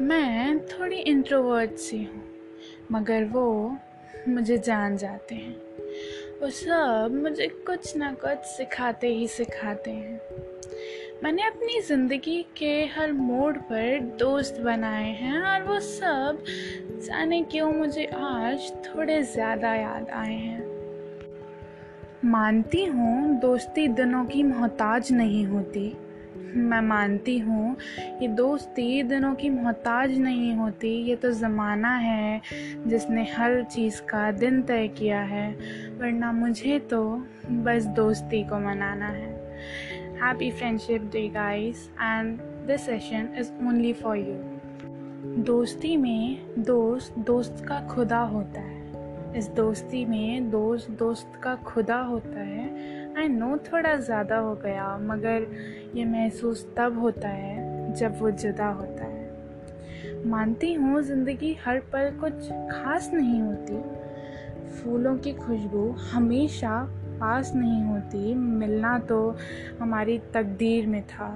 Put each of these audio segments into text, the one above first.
मैं थोड़ी इंट्रोवर्ट सी हूँ, मगर वो मुझे जान जाते हैं। वो सब मुझे कुछ ना कुछ सिखाते ही सिखाते हैं। मैंने अपनी ज़िंदगी के हर मोड़ पर दोस्त बनाए हैं और वो सब जाने क्यों मुझे आज थोड़े ज़्यादा याद आए हैं। मानती हूँ दोस्ती दिनों की मोहताज नहीं होती। मैं मानती हूँ कि दोस्ती दिनों की मोहताज नहीं होती, ये तो ज़माना है जिसने हर चीज़ का दिन तय किया है, वरना मुझे तो बस दोस्ती को मनाना है। Happy friendship day guys and this session is only for you दोस्ती में दोस्त दोस्त का खुदा होता है। इस दोस्ती में दोस्त दोस्त का खुदा होता है। आई नो थोड़ा ज़्यादा हो गया, मगर ये महसूस तब होता है जब वो जुदा होता है। मानती हूँ ज़िंदगी हर पल कुछ खास नहीं होती। फूलों की खुशबू हमेशा पास नहीं होती। मिलना तो हमारी तकदीर में था।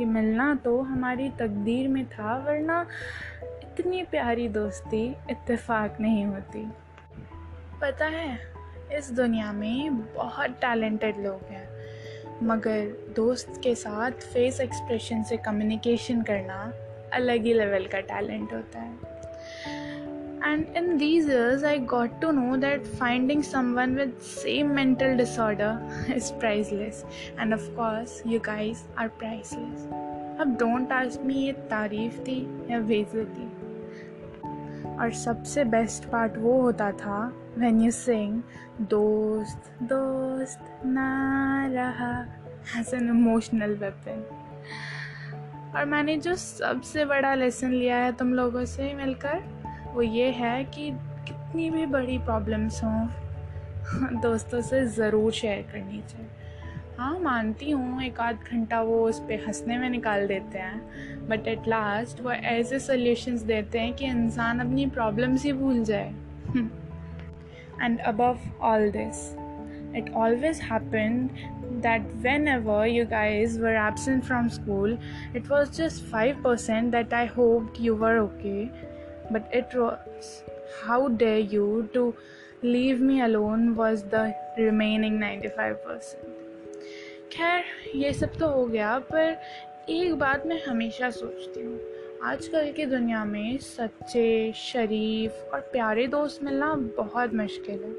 ये मिलना तो हमारी तकदीर में था, वरना इतनी प्यारी दोस्ती, इत्तेफाक नहीं होती। पता है इस दुनिया में बहुत टैलेंटेड लोग हैं। मगर दोस्त के साथ फेस एक्सप्रेशन से कम्युनिकेशन करना अलग ही लेवल का टैलेंट होता है। And in these years I got to know that finding someone with same mental disorder is priceless and of course you guys are priceless अब डोंट आस्क मी ये तारीफ़ थी या बेजती थी और सबसे बेस्ट पार्ट वो होता था व्हेन यू सिंग दोस्त दोस्त ना रहा एज एन इमोशनल वेपन और मैंने जो सबसे बड़ा लेसन लिया है तुम लोगों से मिलकर, वो ये है कि कितनी भी बड़ी प्रॉब्लम्स हों, दोस्तों से ज़रूर शेयर करनी चाहिए। हाँ मानती हूँ, एक आध घंटा वो उस पर हंसने में निकाल देते हैं। बट एट लास्ट वो ऐसे सोल्यूशंस देते हैं कि इंसान अपनी प्रॉब्लम्स ही भूल जाए। And above all this it always happen that whenever you guys were absent from school it was just five percent that I hope you were okay but it was how dare you to leave me alone was the remaining ninety five percent खैर, ये सब तो हो गया, पर एक बात मैं हमेशा सोचती हूँ। आजकल की दुनिया में सच्चे, शरीफ और प्यारे दोस्त मिलना बहुत मुश्किल है।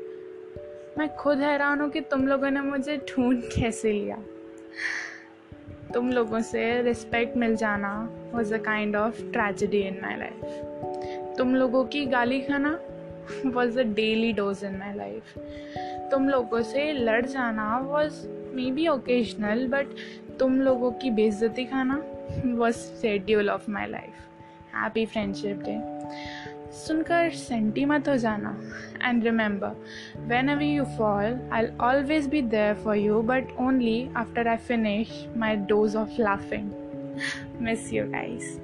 मैं खुद हैरान हूँ कि तुम लोगों ने मुझे ढूंढ कैसे लिया। तुम लोगों से रिस्पेक्ट मिल जाना was a kind of tragedy in my life तुम लोगों की गाली खाना was a daily dose in my life तुम लोगों से लड़ जाना was maybe occasional but तुम लोगों की बेइज्जती खाना was schedule of my life happy friendship day सुनकर सेंटी मत हो जाना. And remember whenever you fall I always be there for you but only after I finish my dose of laughing miss you guys